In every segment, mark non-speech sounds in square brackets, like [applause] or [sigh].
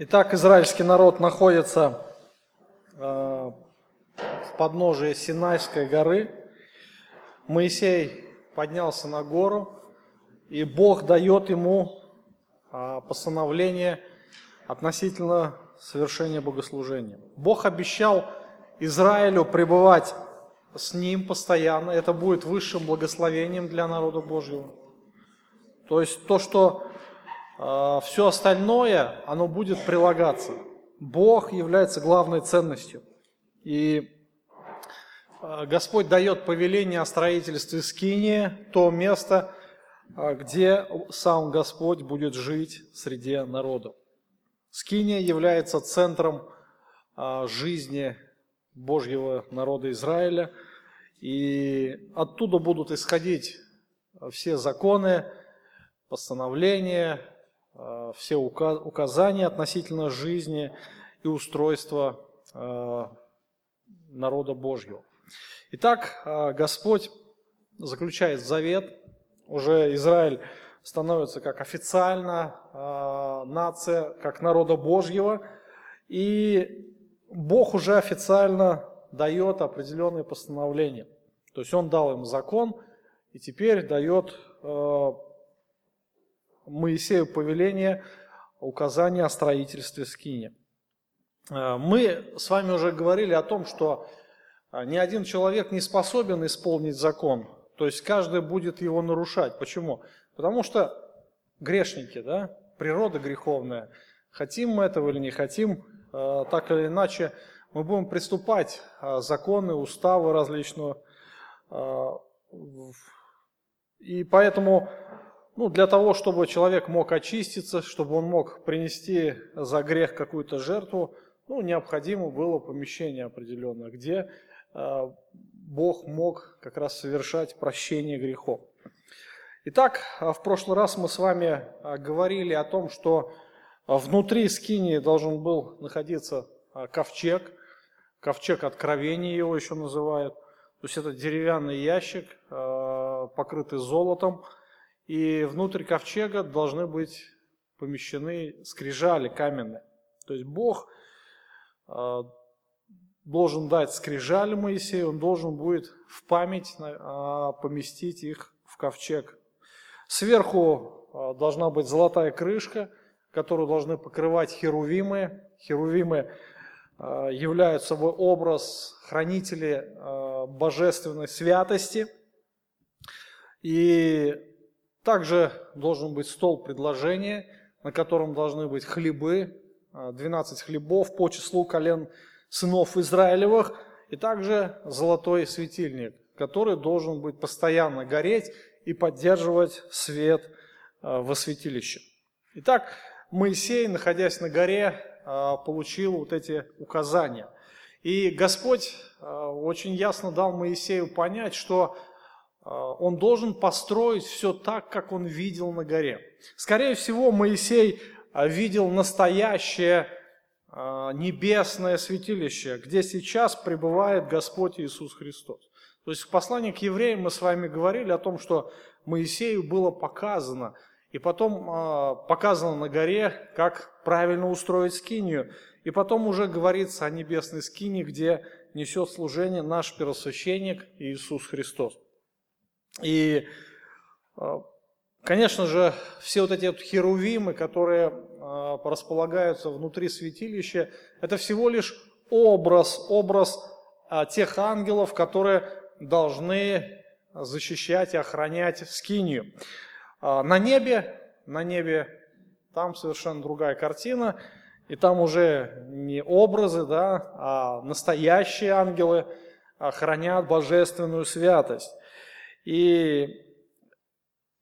Итак, израильский народ находится э, в подножии Синайской горы. Моисей поднялся на гору, и Бог дает ему э, постановление относительно совершения богослужения. Бог обещал Израилю пребывать с ним постоянно. Это будет высшим благословением для народа Божьего. То есть то, что все остальное, оно будет прилагаться. Бог является главной ценностью. И э, Господь дает повеление о строительстве Скинии, то место, э, где сам Господь будет жить среди народов. Скиния является центром жизни Божьего народа Израиля, и оттуда будут исходить все законы, постановления, все указания относительно жизни и устройства э, народа Божьего. Итак, э, Господь заключает завет, уже Израиль становится как официально нация, как народа Божьего, и Бог уже официально дает определенные постановления. То есть Он дал им закон, и теперь дает Моисею повеление, указание о строительстве скини. Э, мы с вами уже говорили о том, что э, ни один человек не способен исполнить закон, то есть каждый будет его нарушать. Почему? Потому что грешники, да, природа греховная. Хотим мы этого или не хотим, э, так или иначе, мы будем приступать законы, уставы различные. И поэтому ну, для того, чтобы человек мог очиститься, чтобы он мог принести за грех какую-то жертву, ну, необходимо было помещение определенное, где э, Бог мог как раз совершать прощение грехов. Итак, а в прошлый раз мы с вами а, говорили о том, что внутри скинии должен был находиться ковчег, ковчег откровения его еще называют. То есть это деревянный ящик, покрытый золотом, и внутрь ковчега должны быть помещены скрижали каменные. То есть Бог э, должен дать скрижали Моисею, он должен будет в память э, поместить их в ковчег. Сверху э, должна быть золотая крышка, которую должны покрывать херувимы. Херувимы являются собой образ хранителей божественной святости. И также должен быть стол предложения, на котором должны быть хлебы, 12 а, хлебов по числу колен сынов Израилевых, и также золотой светильник, который должен быть постоянно гореть и поддерживать свет а, во святилище. Итак, Моисей, находясь на горе, а, получил вот эти указания. И Господь очень ясно дал Моисею понять, что он должен построить все так, как он видел на горе. Скорее всего, Моисей а, видел настоящее а, небесное святилище, где сейчас пребывает Господь Иисус Христос. То есть в послании к евреям мы с вами говорили о том, что Моисею было показано, и потом показано на горе, как правильно устроить скинию. И потом уже говорится о небесной скине, где несет служение наш первосвященник Иисус Христос. И, а, конечно же, все вот эти вот херувимы, которые а, располагаются внутри святилища, это всего лишь образ, образ а, тех ангелов, которые должны защищать и охранять скинию. На небе, на небе там совершенно другая картина, и там уже не образы, да, а настоящие ангелы охранят божественную святость. И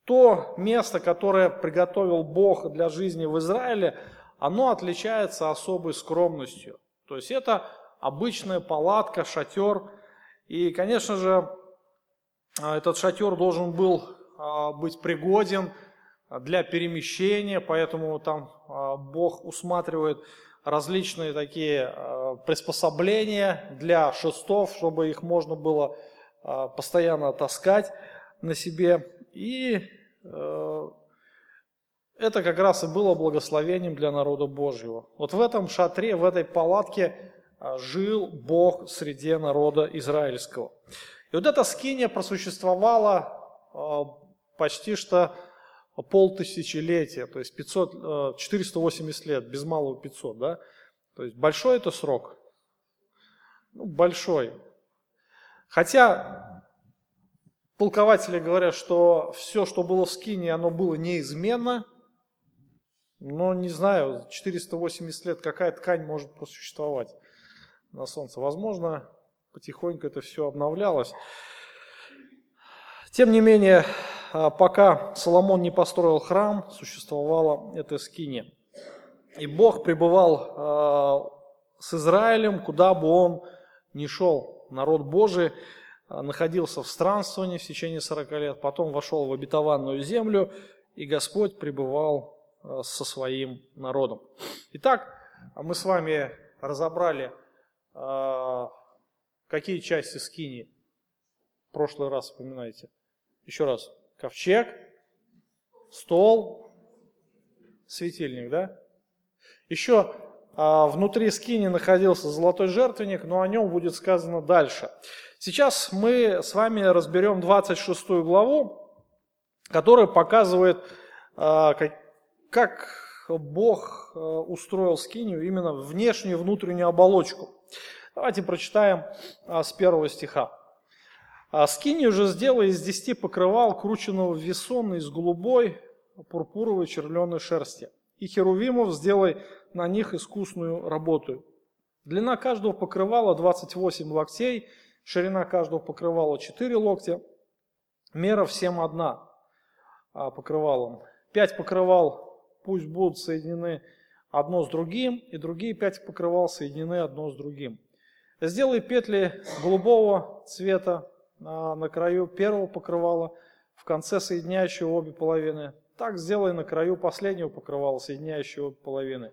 то место, которое приготовил Бог для жизни в Израиле, оно отличается особой скромностью. То есть это обычная палатка, шатер. И, конечно же, этот шатер должен был а, быть пригоден для перемещения, поэтому там а, Бог усматривает различные такие а, приспособления для шестов, чтобы их можно было а, постоянно таскать на себе. И э, это как раз и было благословением для народа Божьего. Вот в этом шатре, в этой палатке а, жил Бог среди народа израильского. И вот эта скиния просуществовала а, почти что полтысячелетия, то есть 500, 480 лет, без малого 500, да? То есть большой это срок? Ну, большой. Хотя толкователи говорят, что все, что было в скине, оно было неизменно, но не знаю, 480 лет какая ткань может просуществовать на солнце. Возможно, потихоньку это все обновлялось. Тем не менее, а, пока Соломон не построил храм, существовала эта скиния. И Бог пребывал а, с Израилем, куда бы он ни шел. Народ Божий а, находился в странствовании в течение 40 лет, потом вошел в обетованную землю, и Господь пребывал со своим народом. Итак, мы с вами разобрали, какие части скини в прошлый раз вспоминаете. Еще раз. Ковчег, стол, светильник, да? Еще внутри скини находился золотой жертвенник, но о нем будет сказано дальше. Сейчас мы с вами разберем 26 главу, которая показывает, а, как, Бог а, устроил скинию, именно внешнюю и внутреннюю оболочку. Давайте прочитаем а, с первого стиха. А скинию же сделай из десяти покрывал, крученного в весон из голубой, пурпуровой червленой шерсти. И херувимов сделай на них искусную работу. Длина каждого покрывала 28 локтей, ширина каждого покрывала 4 локтя, мера всем одна а, покрывалом. Пять покрывал пусть будут соединены одно с другим, и другие пять покрывал соединены одно с другим. Сделай петли голубого цвета, на краю первого покрывала, в конце соединяющего обе половины. Так сделай на краю последнего покрывала, соединяющего обе половины.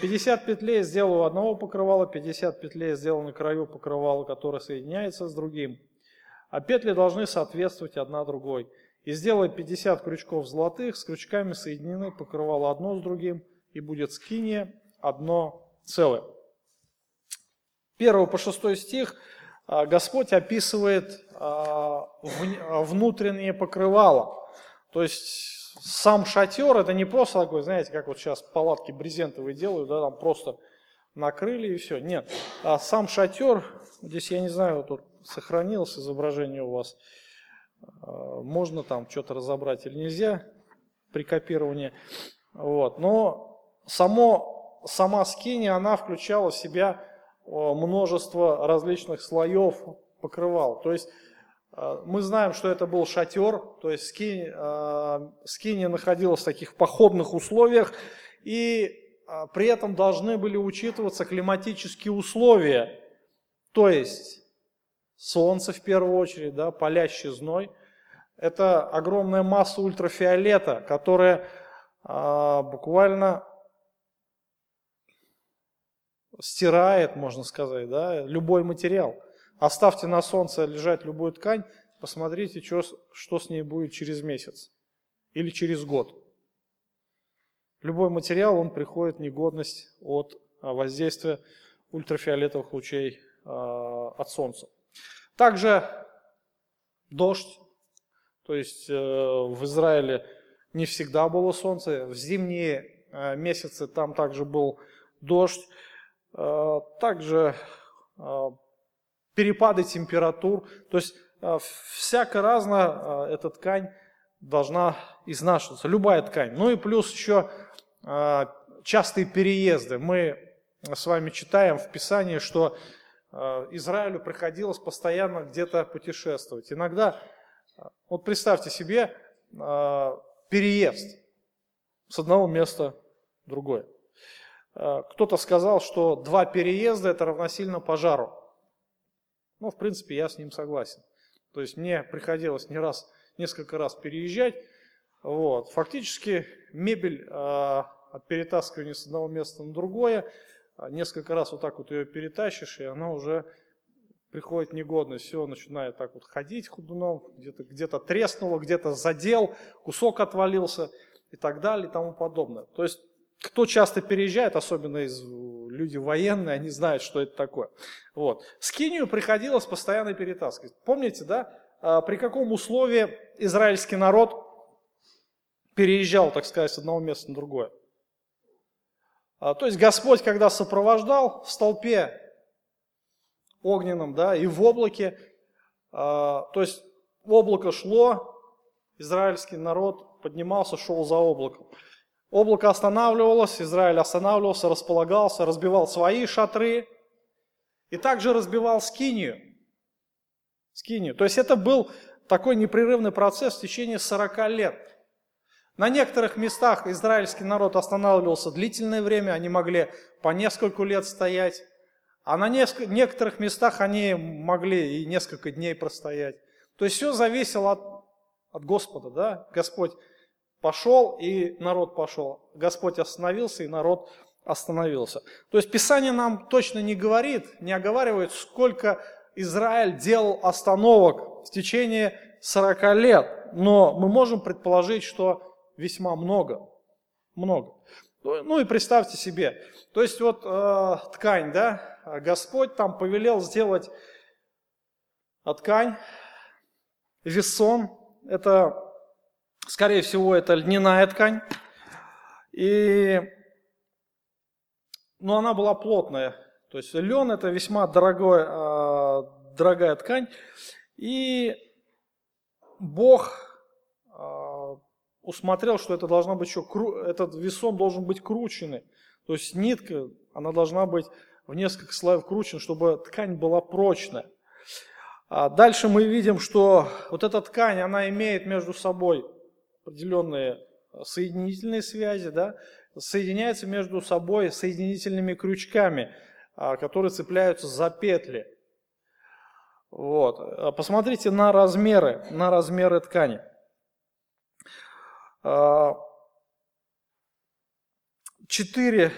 50 петлей сделал у одного покрывала, 50 петлей сделал на краю покрывала, который соединяется с другим. А петли должны соответствовать одна другой. И сделай 50 крючков золотых, с крючками соединены покрывало одно с другим, и будет скиния одно целое. 1 по 6 стих – а, Господь описывает а, а, внутреннее покрывало. То есть сам шатер это не просто такой, знаете, как вот сейчас палатки брезентовые делают, да, там просто накрыли и все. Нет, а сам шатер, здесь я не знаю, тут сохранилось изображение у вас, можно там что-то разобрать или нельзя при копировании. Вот. Но само, сама скини, она включала в себя множество различных слоев покрывал. То есть мы знаем, что это был шатер, то есть скини, э, скини находилась в таких походных условиях, и э, при этом должны были учитываться климатические условия, то есть солнце в первую очередь, да, палящий зной. Это огромная масса ультрафиолета, которая буквально стирает, можно сказать, да, любой материал. Оставьте на солнце лежать любую ткань, посмотрите, что, что с ней будет через месяц или через год. Любой материал, он приходит в негодность от а, воздействия ультрафиолетовых лучей э, от солнца. Также дождь, то есть э, в Израиле не всегда было солнце, в зимние э, месяцы там также был дождь. Э, также э, перепады температур. То есть э, всяко разно эта ткань должна изнашиваться, любая ткань. Ну и плюс еще частые переезды. Мы с вами читаем в Писании, что Израилю приходилось постоянно где-то путешествовать. Иногда, вот представьте себе, переезд с одного места в другое. Э, кто-то сказал, что два переезда это равносильно пожару. Ну, в принципе, я с ним согласен. То есть мне приходилось не раз, несколько раз переезжать. Вот. Фактически мебель э, от перетаскивания с одного места на другое, э, несколько раз вот так вот ее перетащишь, и она уже приходит негодность, все, начинает так вот ходить худуном, где-то где треснуло, где-то задел, кусок отвалился. и так далее и тому подобное. То есть, кто часто переезжает, особенно из, люди военные, они знают, что это такое. Вот. Скинию приходилось постоянно перетаскивать. Помните, да, а, при каком условии израильский народ переезжал, так сказать, с одного места на другое? А, то есть Господь, когда сопровождал в столпе огненном, да, и в облаке, а, то есть облако шло, израильский народ поднимался, шел за облаком. Облако останавливалось, Израиль останавливался, располагался, разбивал свои шатры и также разбивал скинию. скинию. То есть это был такой непрерывный процесс в течение 40 лет. На некоторых местах израильский народ останавливался длительное время, они могли по несколько лет стоять, а на некоторых местах они могли и несколько дней простоять. То есть все зависело от, от Господа, да? Господь пошел, и народ пошел. Господь остановился, и народ остановился. То есть Писание нам точно не говорит, не оговаривает, сколько Израиль делал остановок в течение 40 лет. Но мы можем предположить, что весьма много. Много. Ну и представьте себе, то есть вот э, ткань, да, Господь там повелел сделать ткань, весон, это, скорее всего, это льняная ткань, и, ну, она была плотная, то есть лен это весьма дорогой, э, дорогая ткань, и Бог э, усмотрел, что это должно быть еще, этот весон должен быть крученный. То есть нитка, она должна быть в несколько слоев кручена, чтобы ткань была прочная. А дальше мы видим, что вот эта ткань, она имеет между собой определенные соединительные связи, да, соединяется между собой соединительными крючками, а, которые цепляются за петли. Вот. А посмотрите на размеры, на размеры ткани. 4,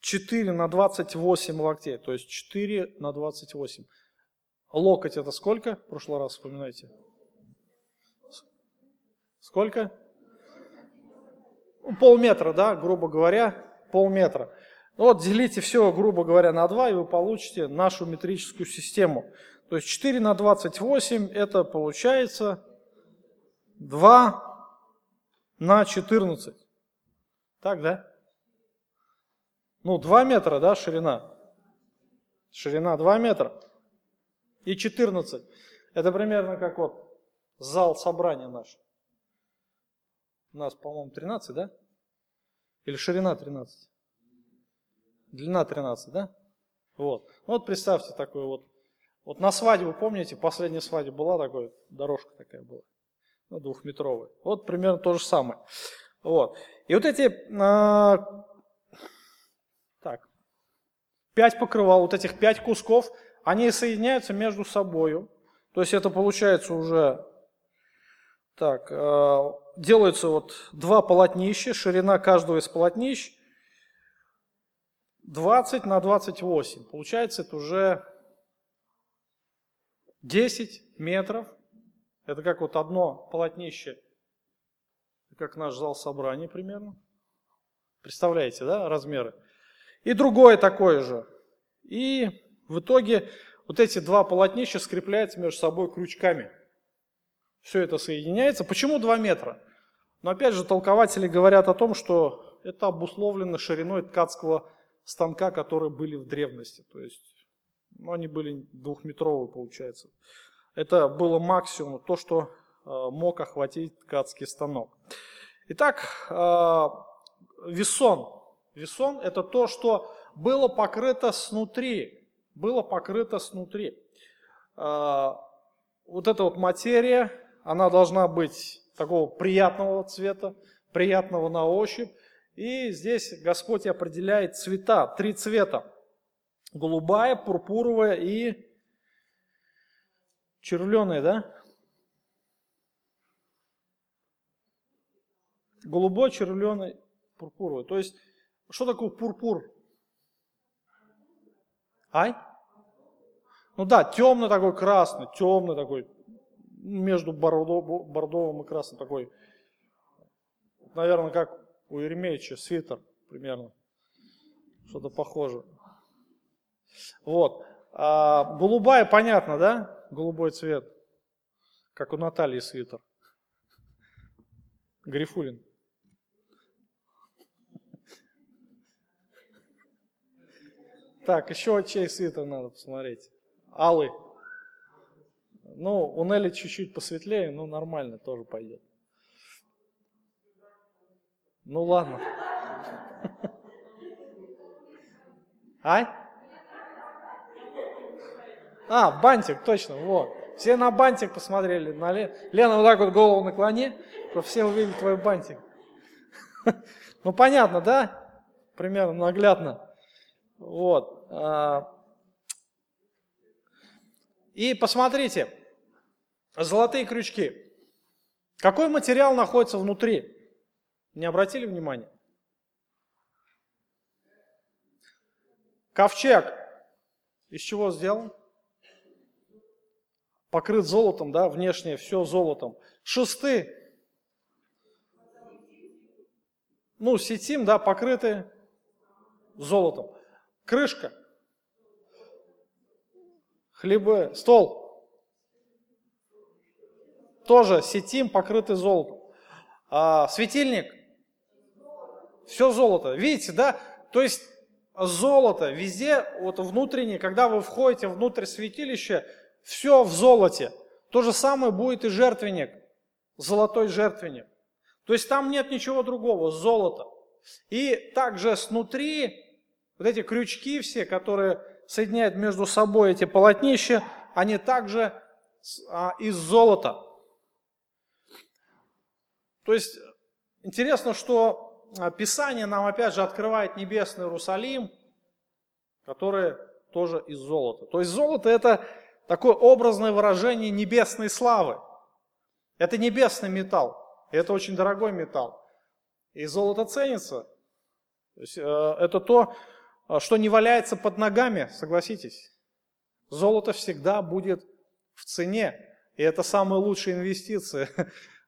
4 на 28 локтей, то есть 4 на 28. Локоть это сколько? В прошлый раз вспоминайте. Сколько? Ну, полметра, да, грубо говоря, полметра. Ну вот делите все, грубо говоря, на 2, и вы получите нашу метрическую систему. То есть 4 на 28 это получается 2 на 14. Так, да? Ну, 2 метра, да, ширина. Ширина 2 метра. И 14. Это примерно как вот зал собрания наш. У нас, по-моему, 13, да? Или ширина 13? Длина 13, да? Вот. Вот представьте такой вот. Вот на свадьбу, помните, последняя свадьба была такой, дорожка такая была ну, двухметровый. Вот примерно то же самое. Вот. И вот эти, а, так, пять покрывал, вот этих пять кусков, они соединяются между собой. То есть это получается уже, так, а, делается вот два полотнища, ширина каждого из полотнищ 20 на 28. Получается это уже 10 метров это как вот одно полотнище, как наш зал собрания примерно. Представляете, да, размеры? И другое такое же. И в итоге вот эти два полотнища скрепляются между собой крючками. Все это соединяется. Почему 2 метра? Но опять же, толкователи говорят о том, что это обусловлено шириной ткацкого станка, которые были в древности. То есть, ну, они были двухметровые, получается. Это было максимум, то, что э, мог охватить ткацкий станок. Итак, э, весон. Весон – это то, что было покрыто снутри. Было покрыто снутри. Э, вот эта вот материя, она должна быть такого приятного цвета, приятного на ощупь. И здесь Господь определяет цвета, три цвета. Голубая, пурпуровая и Червленый, да? Голубой, червленый, пурпуровый. То есть, что такое пурпур? Ай? Ну да, темный такой красный, темный такой, между бордо, бордовым и красным такой наверное, как у Еремеевича свитер примерно. Что-то похоже. Вот. А, голубая, понятно, да? Голубой цвет. Как у Натальи свитер. Грифулин. Так, еще чей свитер надо посмотреть. Алый. Ну, у Нелли чуть-чуть посветлее, но нормально тоже пойдет. Ну ладно. А? А, бантик, точно, вот. Все на бантик посмотрели. На Лен... Лена, вот так вот голову наклони, чтобы все увидели твой бантик. [laughs] Ну, понятно, да? Примерно наглядно. Вот. А. И посмотрите, золотые крючки. Какой материал находится внутри? Не обратили внимания? Ковчег из чего сделан? Покрыт золотом, да, внешне все золотом. Шесты, ну, сетим, да, покрыты золотом. Крышка, хлебы, стол, тоже сетим, покрытый золотом. А, светильник, все золото. Видите, да? То есть золото везде, вот внутренне, когда вы входите внутрь святилища, все в золоте. То же самое будет и жертвенник, золотой жертвенник. То есть там нет ничего другого, золото. И также снутри вот эти крючки все, которые соединяют между собой эти полотнища, они также а, из золота. То есть интересно, что а, Писание нам опять же открывает небесный Иерусалим, который тоже из золота. То есть золото это такое образное выражение небесной славы. Это небесный металл. И это очень дорогой металл. И золото ценится. То есть, э, это то, э, что не валяется под ногами, согласитесь. Золото всегда будет в цене. И это самая лучшая инвестиция [laughs]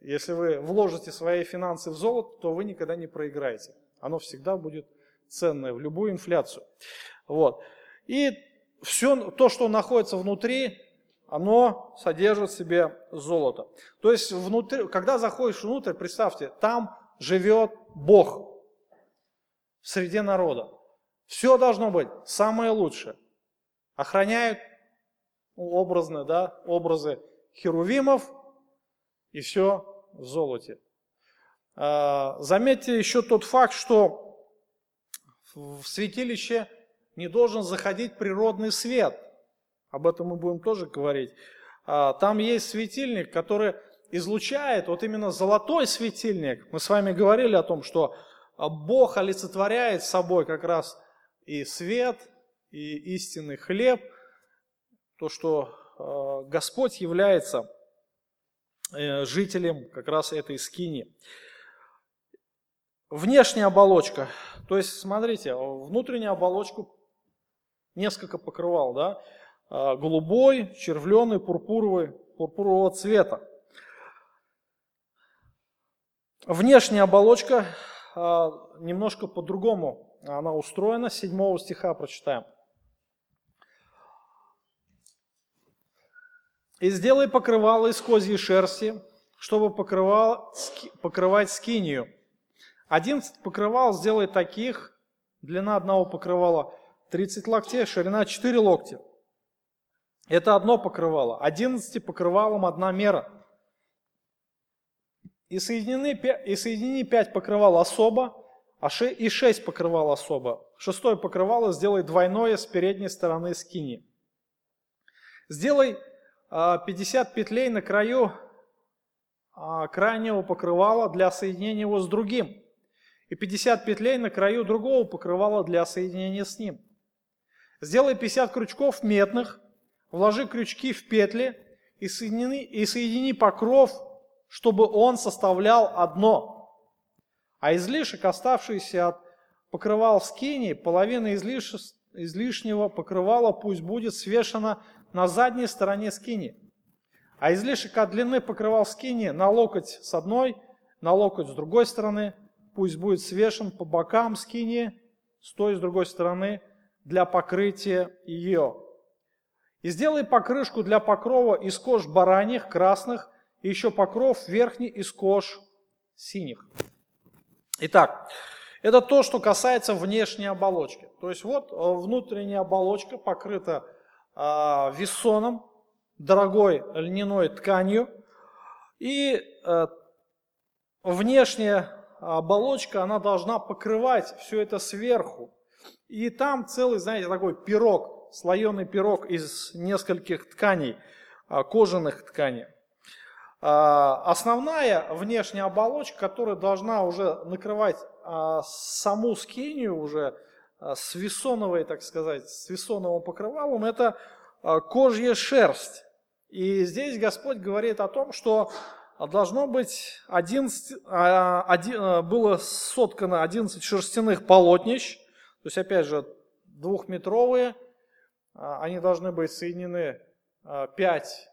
если вы вложите свои финансы в золото, то вы никогда не проиграете. Оно всегда будет ценное в любую инфляцию. Вот. И все то, что находится внутри, оно содержит в себе золото. То есть, внутри, когда заходишь внутрь, представьте, там живет Бог в среде народа. Все должно быть самое лучшее. Охраняют ну, образно, да, образы херувимов, и все в золоте. А, заметьте еще тот факт, что в святилище не должен заходить природный свет. Об этом мы будем тоже говорить. А, там есть светильник, который излучает, вот именно золотой светильник. Мы с вами говорили о том, что Бог олицетворяет собой как раз и свет, и истинный хлеб, то, что а, Господь является жителям как раз этой скини. Внешняя оболочка. То есть, смотрите, внутреннюю оболочку несколько покрывал, да? А, голубой, червленый, пурпуровый, пурпурового цвета. Внешняя оболочка а, немножко по-другому она устроена. Седьмого стиха прочитаем. И сделай покрывало из козьей шерсти, чтобы покрывал, покрывать скинию. Одиннадцать покрывал сделай таких, длина одного покрывала 30 локтей, ширина 4 локтя. Это одно покрывало. Одиннадцати покрывалом одна мера. И соединены, и соедини пять покрывал особо, а ше, и шесть покрывал особо. Шестое покрывало сделай двойное с передней стороны скини. Сделай 50 а, петлей на краю а, крайнего покрывала для соединения его с другим. И 50 петлей на краю другого покрывала для соединения с ним. Сделай 50 крючков медных, вложи крючки в петли и соедини, и соедини покров, чтобы он составлял одно. А излишек, оставшийся от покрывал скини, половина излиш... излишнего покрывала пусть будет свешена на задней стороне скини. А излишек от длины покрывал скини на локоть с одной, на локоть с другой стороны, пусть будет свешен по бокам скини, с той с другой стороны, для покрытия ее. И сделай покрышку для покрова из кож бараньих, красных, и еще покров верхний из кож синих. Итак, это то, что касается внешней оболочки. То есть вот э, внутренняя оболочка покрыта э, дорогой льняной тканью. И э, внешняя оболочка, она должна покрывать все это сверху. И там целый, знаете, такой пирог, слоеный пирог из нескольких тканей, э, кожаных тканей. А, основная внешняя оболочка, которая должна уже накрывать а, саму скинию уже а, с весоновой, так сказать, с весоновым покрывалом, это кожья шерсть. И здесь Господь говорит о том, что должно быть 11, было соткано 11 шерстяных полотнищ, то есть, опять же, двухметровые, они должны быть соединены 5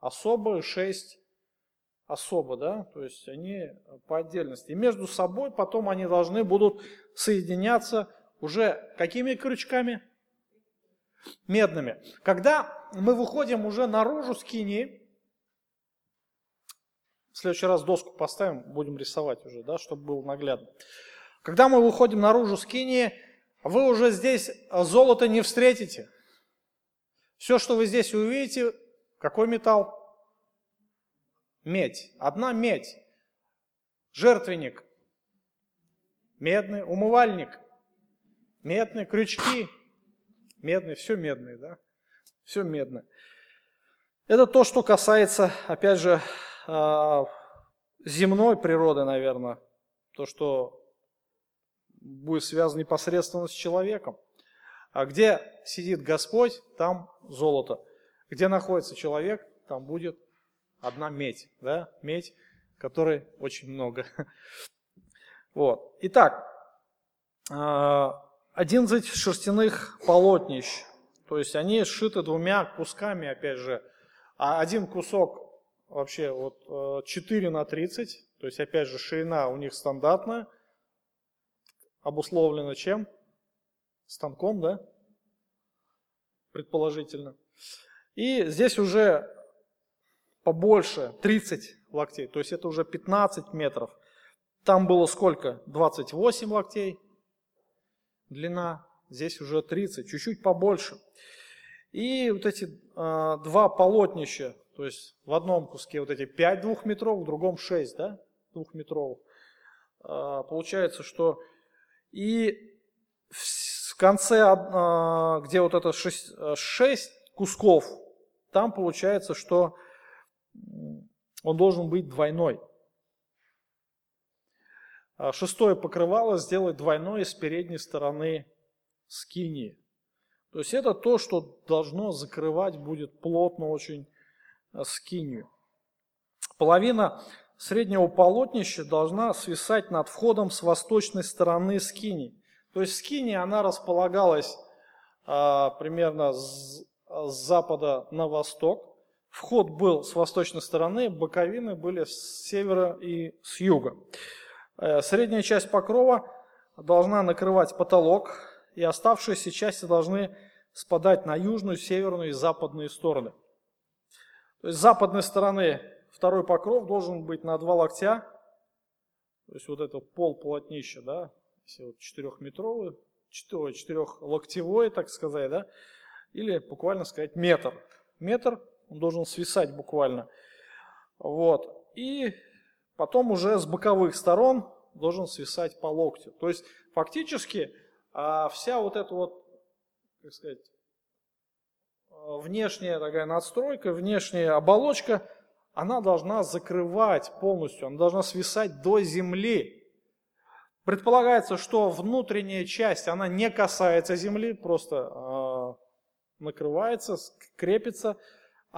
особо, 6 особо, да, то есть они по отдельности. И между собой потом они должны будут соединяться уже какими крючками? Медными. Когда мы выходим уже наружу с кинии, в следующий раз доску поставим, будем рисовать уже, да, чтобы было наглядно. Когда мы выходим наружу с кинии, вы уже здесь золото не встретите. Все, что вы здесь увидите, какой металл? медь, одна медь. Жертвенник, медный, умывальник, медные крючки, медные, все медные, да? Все медное. Это то, что касается, опять же, а, земной природы, наверное, то, что будет связано непосредственно с человеком. А где сидит Господь, там золото. Где находится человек, там будет одна медь, да, медь, которой очень много. [laughs] Вот. Итак, 11 а, шерстяных полотнищ, то есть они сшиты двумя кусками, опять же, а один кусок вообще вот 4 э, на 30, то есть опять же ширина у них стандартная, обусловлена чем? Станком, да? Предположительно. И здесь уже побольше, 30 локтей, то есть это уже 15 метров. Там было сколько? 28 локтей длина, здесь уже 30, чуть-чуть побольше. И вот эти э, два полотнища, то есть в одном куске вот эти 5 двухметровых, в другом 6 да, двухметровых. Э, получается, что и в конце, э, где вот это 6, 6 кусков, там получается, что он должен быть двойной. А шестое покрывало сделать двойное с передней стороны скинии. То есть это то, что должно закрывать будет плотно очень а, скинию. Половина среднего полотнища должна свисать над входом с восточной стороны скини. То есть скиния, она располагалась а, примерно с, с запада на восток. Вход был с восточной стороны, боковины были с севера и с юга. Э, средняя часть покрова должна накрывать потолок, и оставшиеся части должны спадать на южную, северную и западные стороны. То есть с западной стороны второй покров должен быть на два локтя, то есть вот это пол полотнища, да, если вот четырехметровый, четырехлоктевой, так сказать, да, или буквально сказать метр. Метр он должен свисать буквально. Вот. И потом уже с боковых сторон должен свисать по локтю. То есть фактически а, вся вот эта вот, как сказать, а, внешняя такая надстройка, внешняя оболочка, она должна закрывать полностью, она должна свисать до земли. Предполагается, что внутренняя часть, она не касается земли, просто э, накрывается, крепится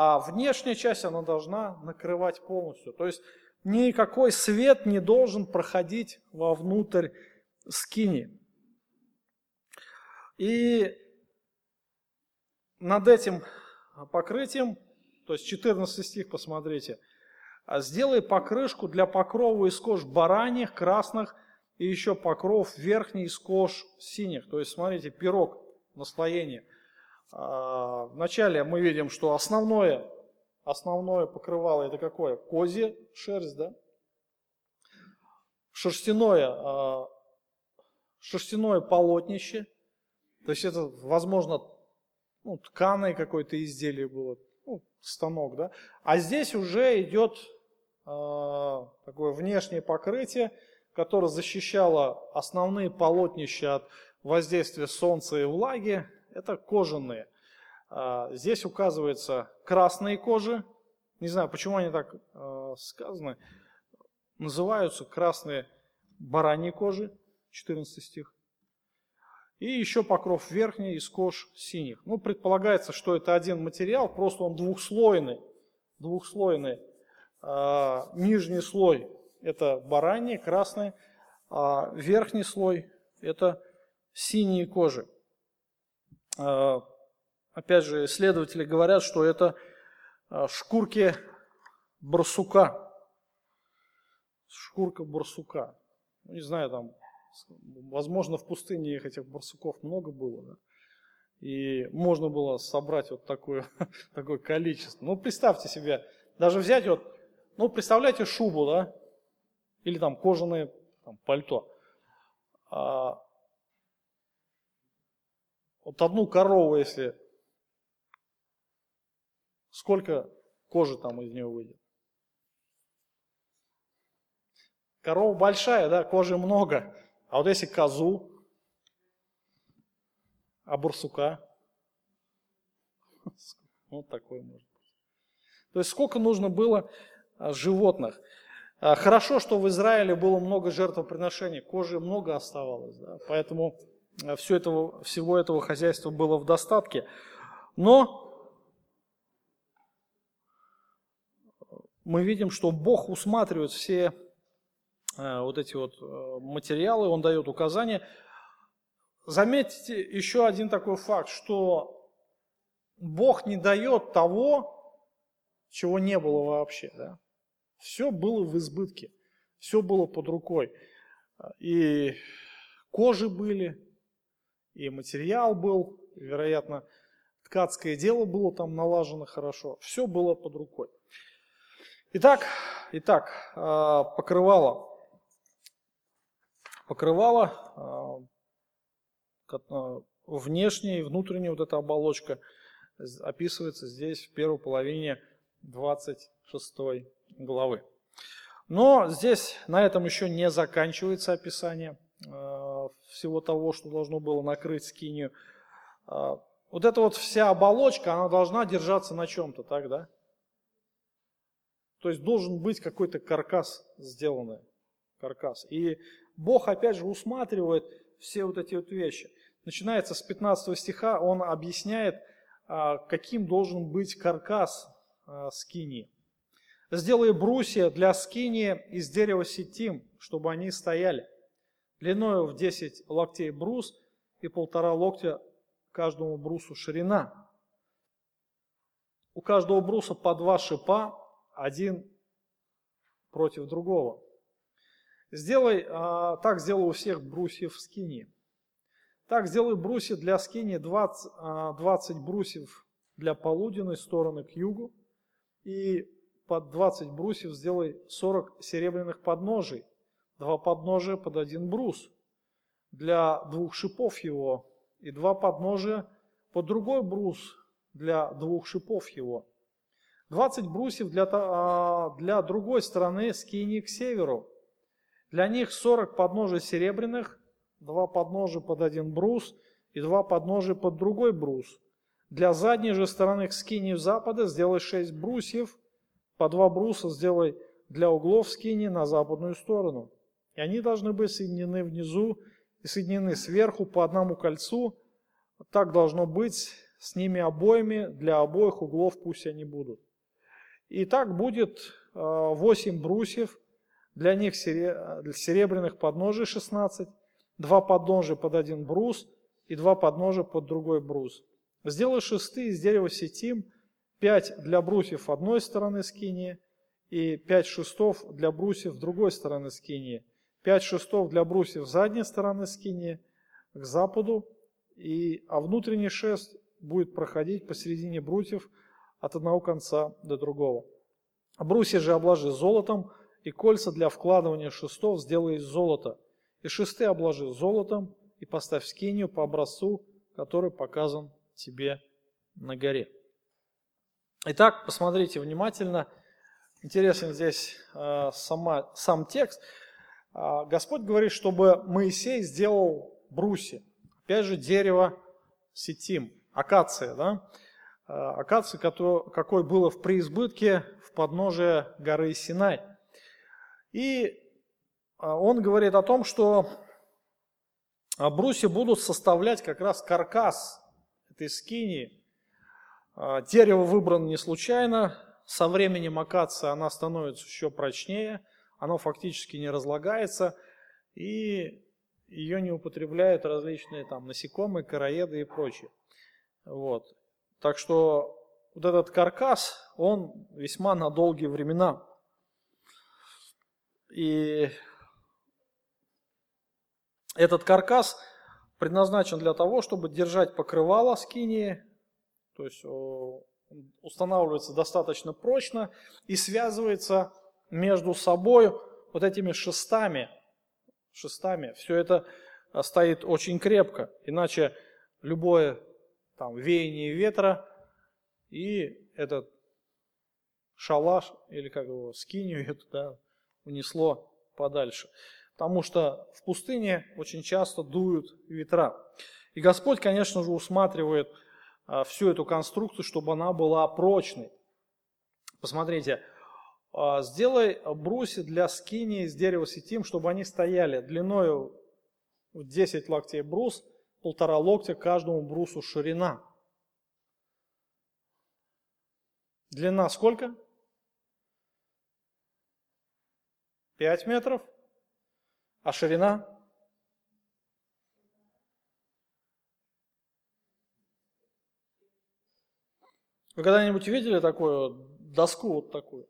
а внешняя часть, она должна накрывать полностью. То есть никакой свет не должен проходить вовнутрь скини. И над этим покрытием, то есть 14 стих, посмотрите, А сделай покрышку для покрова из кож бараньих, красных и еще покров верхний из кож синих. То есть, смотрите, пирог, наслоение. А, вначале мы видим, что основное, основное покрывало это какое? Козье шерсть, да? Шерстяное, а, шерстяное полотнище. То есть это, возможно, ну, тканое какое-то изделие было, ну, станок, да. А здесь уже идет э, такое внешнее покрытие, которое защищало основные полотнища от воздействия солнца и влаги. Это кожаные. Э, здесь указывается красные кожи. Не знаю, почему они так э, сказаны. Называются красные бараньи кожи, 14 стих. И еще покров верхний из кож синих. Ну, предполагается, что это один материал, просто он двухслойный. Двухслойный. А, нижний слой это бараньи, красные, а верхний слой это синие кожи. А, опять же, исследователи говорят, что это а, шкурки барсука. Шкурка барсука. Ну, не знаю, там Возможно, в пустыне их этих барсуков много было, да? и можно было собрать вот такое, [laughs] такое количество. Ну, представьте себе, даже взять вот, ну, представляете шубу, да, или там кожаное там, пальто. А, вот одну корову, если, сколько кожи там из нее выйдет? Корова большая, да, кожи много. А вот если козу, а бурсука, [laughs] вот такой может быть. То есть сколько нужно было а, животных. А, хорошо, что в Израиле было много жертвоприношений, кожи много оставалось, да, поэтому а, все этого, всего этого хозяйства было в достатке. Но мы видим, что Бог усматривает все Э, вот эти вот э, материалы, он дает указания. Заметьте еще один такой факт, что Бог не дает того, чего не было вообще. Да? Все было в избытке, все было под рукой. И кожи были, и материал был, вероятно, ткацкое дело было там налажено хорошо. Все было под рукой. Итак, итак э, покрывало покрывало, а, а, внешняя и внутренняя вот эта оболочка описывается здесь в первой половине 26 главы. Но здесь на этом еще не заканчивается описание а, всего того, что должно было накрыть скинию. Вот эта вот вся оболочка, она должна держаться на чем-то, так, да? То есть должен быть какой-то каркас сделанный, каркас. И Бог опять же усматривает все вот эти вот вещи. Начинается с 15 стиха, он объясняет, а, каким должен быть каркас а, скини. Сделай брусья для скини из дерева сетим, чтобы они стояли. Длиною в 10 локтей брус и полтора локтя каждому брусу ширина. У каждого бруса по два шипа, один против другого. Сделай, а, так сделай у всех брусьев в скине. Так сделай брусья для скини 20, 20 а, брусьев для полуденной стороны к югу. И под 20 брусьев сделай 40 серебряных подножий. Два подножия под один брус. Для двух шипов его. И два подножия под другой брус для двух шипов его. 20 брусьев для, а, для другой стороны скини к северу для них 40 подножий серебряных, два подножия под один брус и два подножия под другой брус. Для задней же стороны к скинии запада сделай 6 брусьев, по два бруса сделай для углов скини на западную сторону. И они должны быть соединены внизу и соединены сверху по одному кольцу. Так должно быть с ними обоими, для обоих углов пусть они будут. И так будет 8 э, брусьев для них серебряных подножий 16, два подножия под один брус и два подножия под другой брус. Сделай шесты из дерева сетим, пять для брусьев одной стороны скинии и 5 шестов для брусьев другой стороны скинии. 5 шестов для брусьев задней стороны скинии к западу, и, а внутренний шест будет проходить посередине брусьев от одного конца до другого. Брусья же обложи золотом, и кольца для вкладывания шестов сделай из золота. И шесты обложи золотом, и поставь скинию по образцу, который показан тебе на горе. Итак, посмотрите внимательно. Интересен здесь э, сама, сам текст. Э, Господь говорит, чтобы Моисей сделал бруси. Опять же, дерево сетим, акация, да? Э, который, какой было в преизбытке в подножие горы Синай. И э, он говорит о том, что бруси будут составлять как раз каркас этой скинии, а, дерево выбрано не случайно. Со временем акация она становится еще прочнее, оно фактически не разлагается, и ее не употребляют различные там насекомые, короеды и прочее. Вот. Так что вот этот каркас, он весьма на долгие времена. И этот каркас предназначен для того, чтобы держать покрывало скинии, то есть устанавливается достаточно прочно и связывается между собой вот этими шестами. Шестами. Все это а, стоит очень крепко, иначе любое там, веяние ветра и этот шалаш, или как его, скинию эту, да, унесло подальше. Потому что в пустыне очень часто дуют ветра. И Господь, конечно же, усматривает а, всю эту конструкцию, чтобы она была прочной. Посмотрите, а, сделай бруси для скини из дерева сетим, чтобы они стояли длиной в 10 локтей брус, полтора локтя каждому брусу ширина. Длина сколько? 5 метров. А ширина? Вы когда-нибудь видели такую доску вот такую?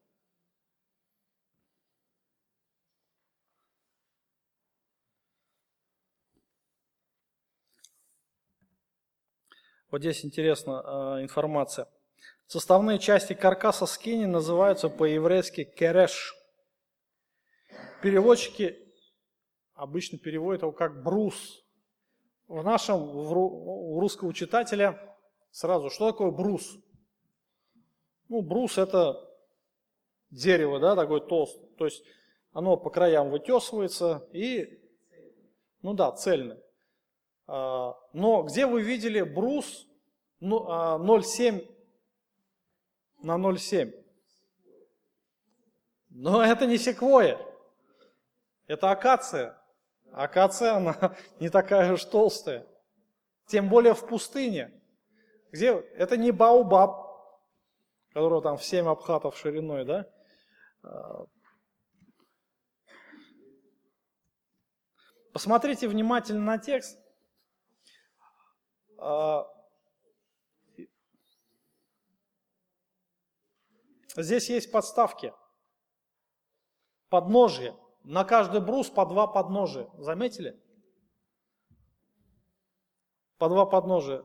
Вот здесь интересна э, информация. Составные части каркаса скини называются по-еврейски кереш. Переводчики обычно переводят его как брус. В нашем, в, у русского читателя сразу, что такое брус? Ну, брус это дерево, да, такой толстый. То есть оно по краям вытесывается и, ну да, цельное. А, но где вы видели брус 0,7 ну, а, на 0,7? Но это не секвоя, это акация. Акация, она [laughs] не такая уж толстая. Тем более в пустыне. Где? Это не баубаб, которого там в 7 обхатов шириной, да? А, посмотрите внимательно на текст. А, здесь есть подставки, подножие. На каждый брус по два подножия. Заметили? По два подножия.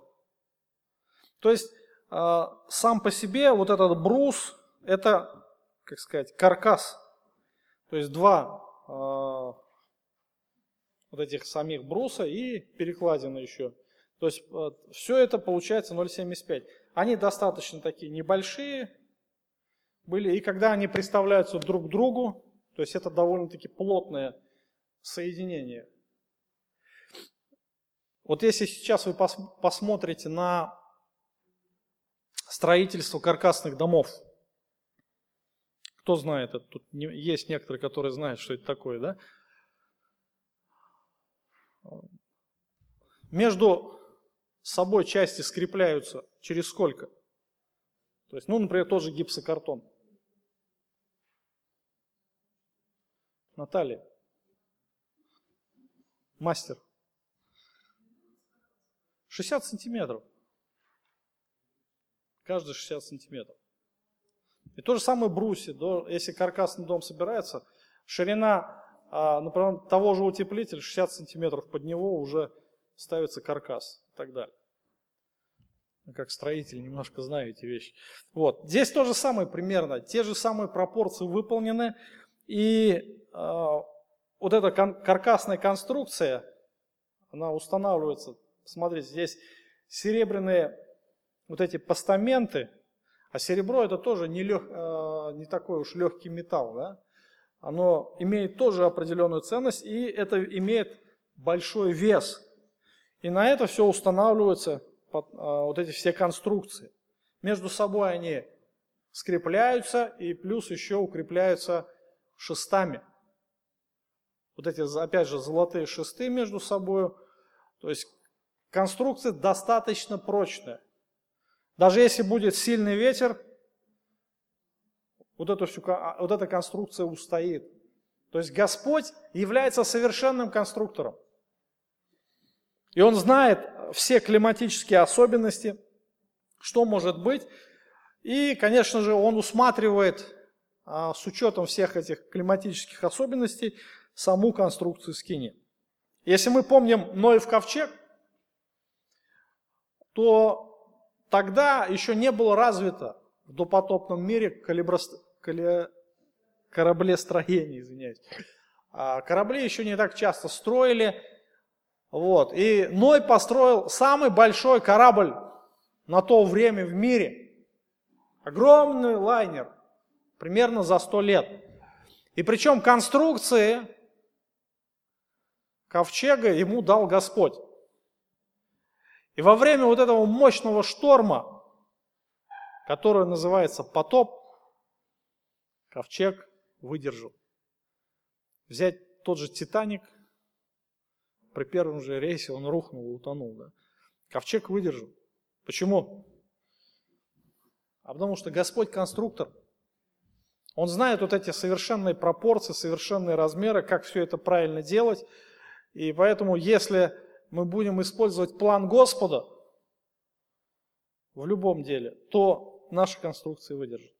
То есть а, сам по себе вот этот брус, это, как сказать, каркас. То есть два а, вот этих самих бруса и перекладина еще. То есть все это получается 0,75. Они достаточно такие небольшие были, и когда они представляются друг к другу, то есть это довольно-таки плотное соединение. Вот если сейчас вы посмотрите на строительство каркасных домов. Кто знает? Тут есть некоторые, которые знают, что это такое, да? Между собой части скрепляются через сколько? То есть, ну, например, тоже гипсокартон. Наталья. Мастер. 60 сантиметров каждые 60 сантиметров. И то же самое брусья. Если каркасный дом собирается, ширина, а, например, того же утеплителя 60 сантиметров под него уже ставится каркас и так далее. Как строитель немножко знаю эти вещи. Вот. Здесь то же самое примерно. Те же самые пропорции выполнены. И э, вот эта кон- каркасная конструкция, она устанавливается. Смотрите, здесь серебряные вот эти постаменты, а серебро это тоже не, лег, э, не такой уж легкий металл, да? Оно имеет тоже определенную ценность, и это имеет большой вес. И на это все устанавливаются э, вот эти все конструкции. Между собой они скрепляются и плюс еще укрепляются шестами. Вот эти, опять же, золотые шесты между собой. То есть конструкция достаточно прочная. Даже если будет сильный ветер, вот, эту всю, а, вот эта конструкция устоит. То есть Господь является совершенным конструктором. И Он знает все климатические особенности, что может быть. И, конечно же, Он усматривает а, с учетом всех этих климатических особенностей саму конструкцию скини. Если мы помним Ноев ковчег, то Тогда еще не было развито в допотопном мире калиброст... кали... кораблестроение, извиняюсь. А корабли еще не так часто строили. Вот. И Ной построил самый большой корабль на то время в мире. Огромный лайнер, примерно за сто лет. И причем конструкции ковчега ему дал Господь. И во время вот этого мощного шторма, который называется потоп, ковчег выдержал. Взять тот же Титаник, при первом же рейсе он рухнул и утонул. Да? Ковчег выдержал. Почему? А потому что Господь конструктор. Он знает вот эти совершенные пропорции, совершенные размеры, как все это правильно делать. И поэтому, если мы будем использовать план Господа в любом деле, то наша конструкция выдержит.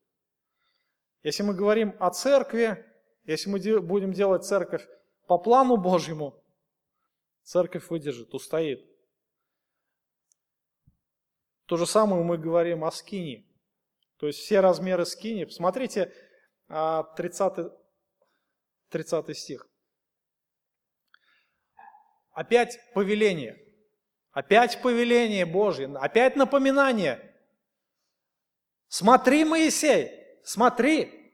Если мы говорим о церкви, если мы будем делать церковь по плану Божьему, церковь выдержит, устоит. То же самое мы говорим о скине. То есть все размеры скини. Посмотрите 30, 30 стих. Опять повеление. Опять повеление Божье. Опять напоминание. Смотри, Моисей, смотри.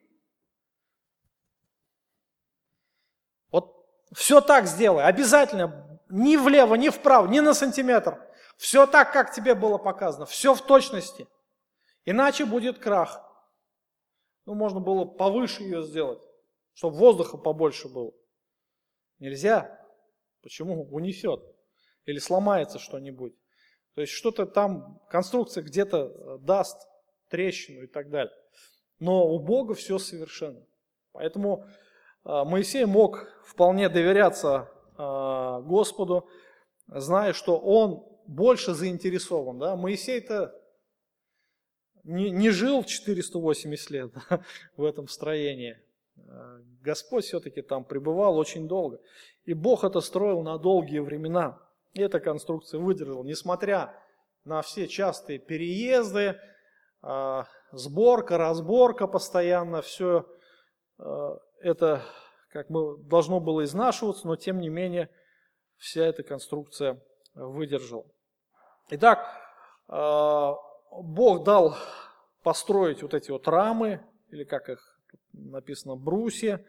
Вот все так сделай, обязательно, ни влево, ни вправо, ни на сантиметр. Все так, как тебе было показано, все в точности. Иначе будет крах. Ну, можно было повыше ее сделать, чтобы воздуха побольше было. Нельзя. Почему? Унесет. Или сломается что-нибудь. То есть что-то там, конструкция где-то э, даст трещину и так далее. Но у Бога все совершенно. Поэтому э, Моисей мог вполне доверяться Господу, зная, что он больше заинтересован. Да? Моисей-то не, не жил 480 лет в этом строении. Господь все-таки там пребывал очень долго. И Бог это строил на долгие времена. И эта конструкция выдержала, несмотря на все частые переезды, а, сборка, разборка постоянно, все это как бы должно было изнашиваться, но тем не менее вся эта конструкция выдержала. Итак, а, Бог дал построить вот эти вот рамы, или как их написано, брусья,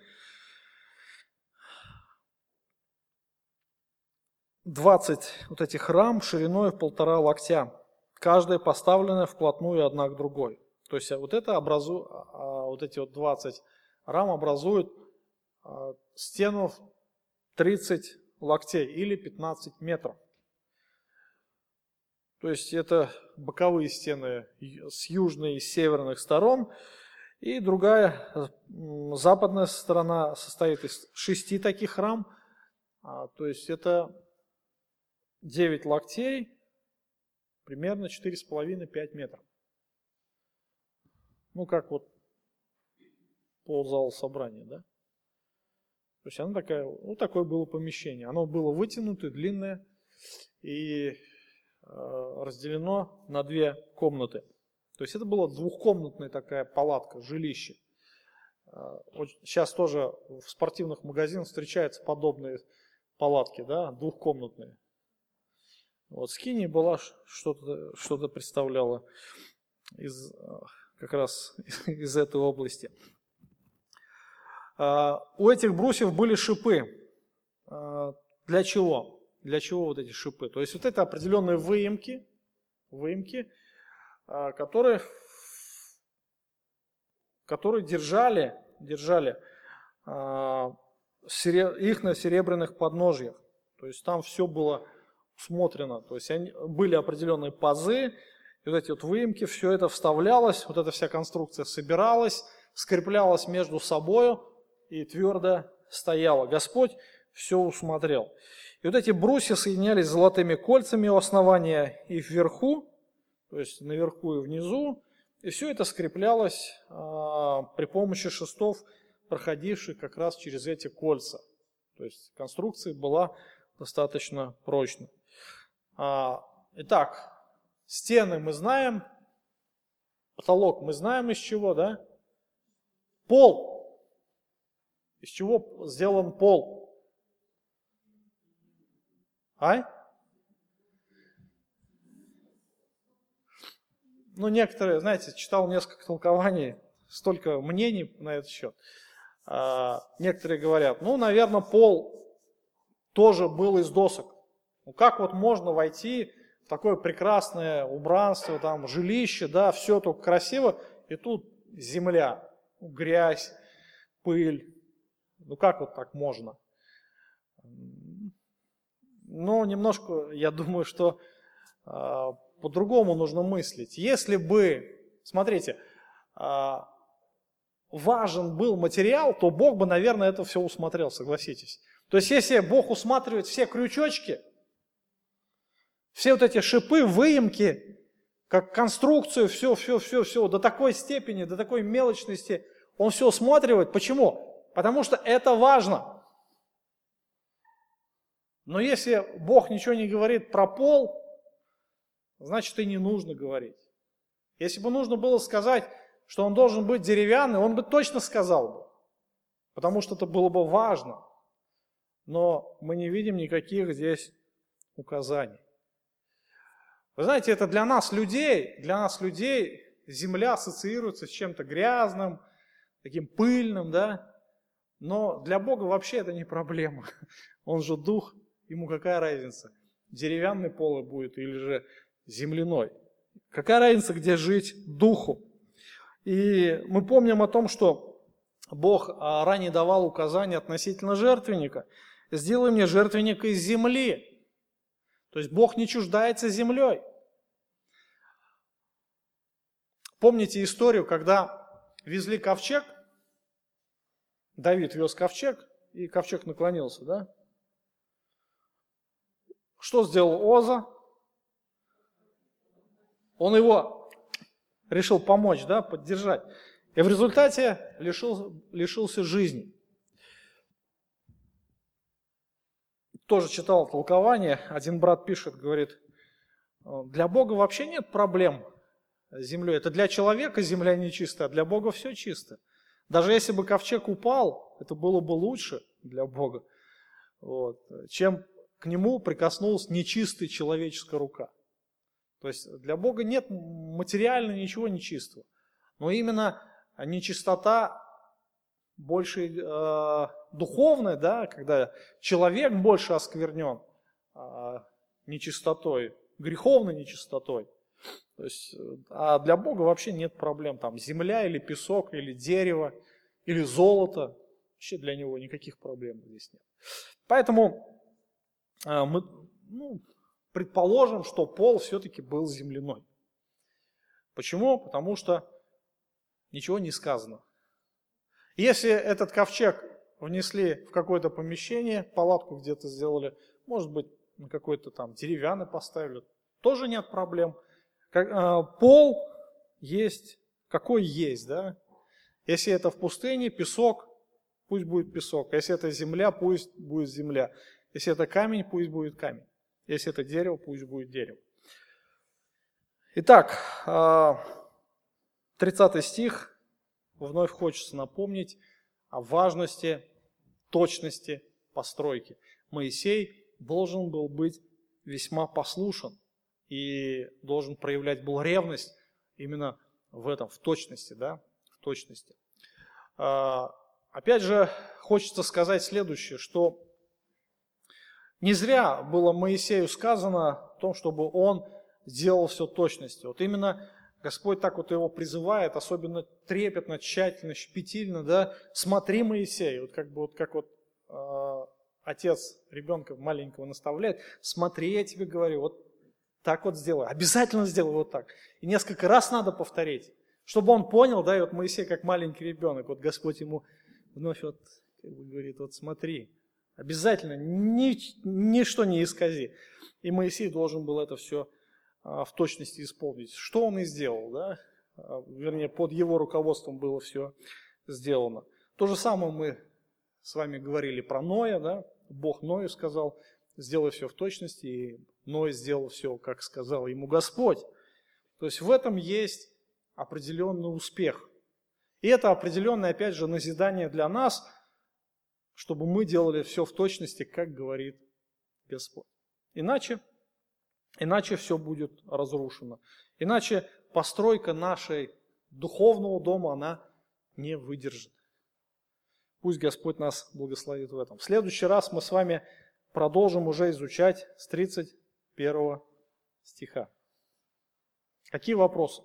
20 вот этих рам шириной в полтора локтя, каждая поставленная вплотную одна к другой. То есть вот это образу, а, вот эти вот 20 рам образуют а, стену 30 локтей или 15 метров. То есть это боковые стены с южной и северных сторон. И другая, западная сторона состоит из шести таких рам. А, то есть это 9 локтей, примерно 4,5-5 метров. Ну, как вот по залу собрания, да? Есть она такая, вот такое было помещение. Оно было вытянутое, длинное и э, разделено на две комнаты. То есть это была двухкомнатная такая палатка, жилище. Э, сейчас тоже в спортивных магазинах встречаются подобные палатки, да, двухкомнатные. Вот скини была что-то что представляла из, э, как раз [laughs] из этой области. А, у этих брусьев были шипы. А, для чего? Для чего вот эти шипы? То есть вот это определенные выемки, выемки, а, которые, которые держали, держали их на серебряных подножьях. То есть там все было смотрено. То есть они, были определенные пазы, и вот эти вот выемки, все это вставлялось, вот эта вся конструкция собиралась, скреплялась между собой, и твердо стояла. Господь все усмотрел. И вот эти брусья соединялись золотыми кольцами у основания и вверху, то есть наверху и внизу, и все это скреплялось а, при помощи шестов, проходивших как раз через эти кольца. То есть конструкция была достаточно прочной. А, итак, стены мы знаем, потолок мы знаем из чего, да? Пол из чего сделан пол? А? Ну, некоторые, знаете, читал несколько толкований, столько мнений на этот счет. А, некоторые говорят, ну, наверное, пол тоже был из досок. Ну, как вот можно войти в такое прекрасное убранство, там, жилище, да, все только красиво, и тут земля, грязь, пыль, ну как вот так можно? Ну, немножко, я [laughs] думаю, что э, по-другому нужно мыслить. Если бы, смотрите, э, важен был материал, то Бог бы, наверное, это все усмотрел, согласитесь. То есть, если Бог усматривает все крючочки, все вот эти шипы, выемки, как конструкцию, все, все, все, все, до такой степени, до такой мелочности, Он все усматривает. Почему? Потому что это важно. Но если Бог ничего не говорит про пол, значит и не нужно говорить. Если бы нужно было сказать, что он должен быть деревянный, он бы точно сказал бы. Потому что это было бы важно. Но мы не видим никаких здесь указаний. Вы знаете, это для нас людей, для нас людей земля ассоциируется с чем-то грязным, таким пыльным, да? Но для Бога вообще это не проблема. [laughs] Он же дух, ему какая разница, деревянный пол будет или же земляной. Какая разница, где жить духу? И мы помним о том, что Бог а, ранее давал указания относительно жертвенника. Сделай мне жертвенник из земли. То есть Бог не чуждается землей. Помните историю, когда везли ковчег – Давид вез ковчег, и ковчег наклонился, да? Что сделал Оза? Он его решил помочь, да, поддержать. И в результате лишил, лишился жизни. Тоже читал толкование. Один брат пишет, говорит, для Бога вообще нет проблем с землей. Это для человека земля нечистая, а для Бога все чисто. Даже если бы ковчег упал, это было бы лучше для Бога, вот, чем к нему прикоснулась нечистая человеческая рука. То есть для Бога нет материально ничего нечистого. Но именно нечистота больше э, духовная, да, когда человек больше осквернен э, нечистотой, греховной нечистотой. То есть, а для Бога вообще нет проблем. Там земля или песок, или дерево, или золото. Вообще для него никаких проблем здесь нет. Поэтому э, мы ну, предположим, что пол все-таки был земляной. Почему? Потому что ничего не сказано. Если этот ковчег внесли в какое-то помещение, палатку где-то сделали, может быть, на какой-то там деревянный поставили, тоже нет проблем. Э, пол есть, какой есть, да? Если это в пустыне, песок, пусть будет песок. Если это земля, пусть будет земля. Если это камень, пусть будет камень. Если это дерево, пусть будет дерево. Итак, 30 а, стих, вновь хочется напомнить о важности, точности постройки. Моисей должен был быть весьма послушен и должен проявлять был ревность именно в этом, в точности, да, в точности. А, опять же, хочется сказать следующее, что не зря было Моисею сказано о том, чтобы он сделал все точности. Вот именно Господь так вот его призывает, особенно трепетно, тщательно, щепетильно, да, смотри, Моисей, вот как бы вот как вот э, отец ребенка маленького наставляет, смотри, я тебе говорю, вот так вот сделай, обязательно сделай вот так. И несколько раз надо повторить, чтобы он понял, да, и вот Моисей как маленький ребенок, вот Господь ему вновь вот говорит, вот смотри, обязательно, ни, ничто не искази. И Моисей должен был это все а, в точности исполнить. Что он и сделал, да? А, вернее, под его руководством было все сделано. То же самое мы с вами говорили про Ноя, да? Бог Ною сказал, сделай все в точности, и Ной сделал все, как сказал ему Господь. То есть в этом есть определенный успех. И это определенное, опять же, назидание для нас, чтобы мы делали все в точности, как говорит Господь. Иначе Иначе все будет разрушено. Иначе постройка нашей духовного дома, она не выдержит. Пусть Господь нас благословит в этом. В следующий раз мы с вами продолжим уже изучать с 31 стиха. Какие вопросы?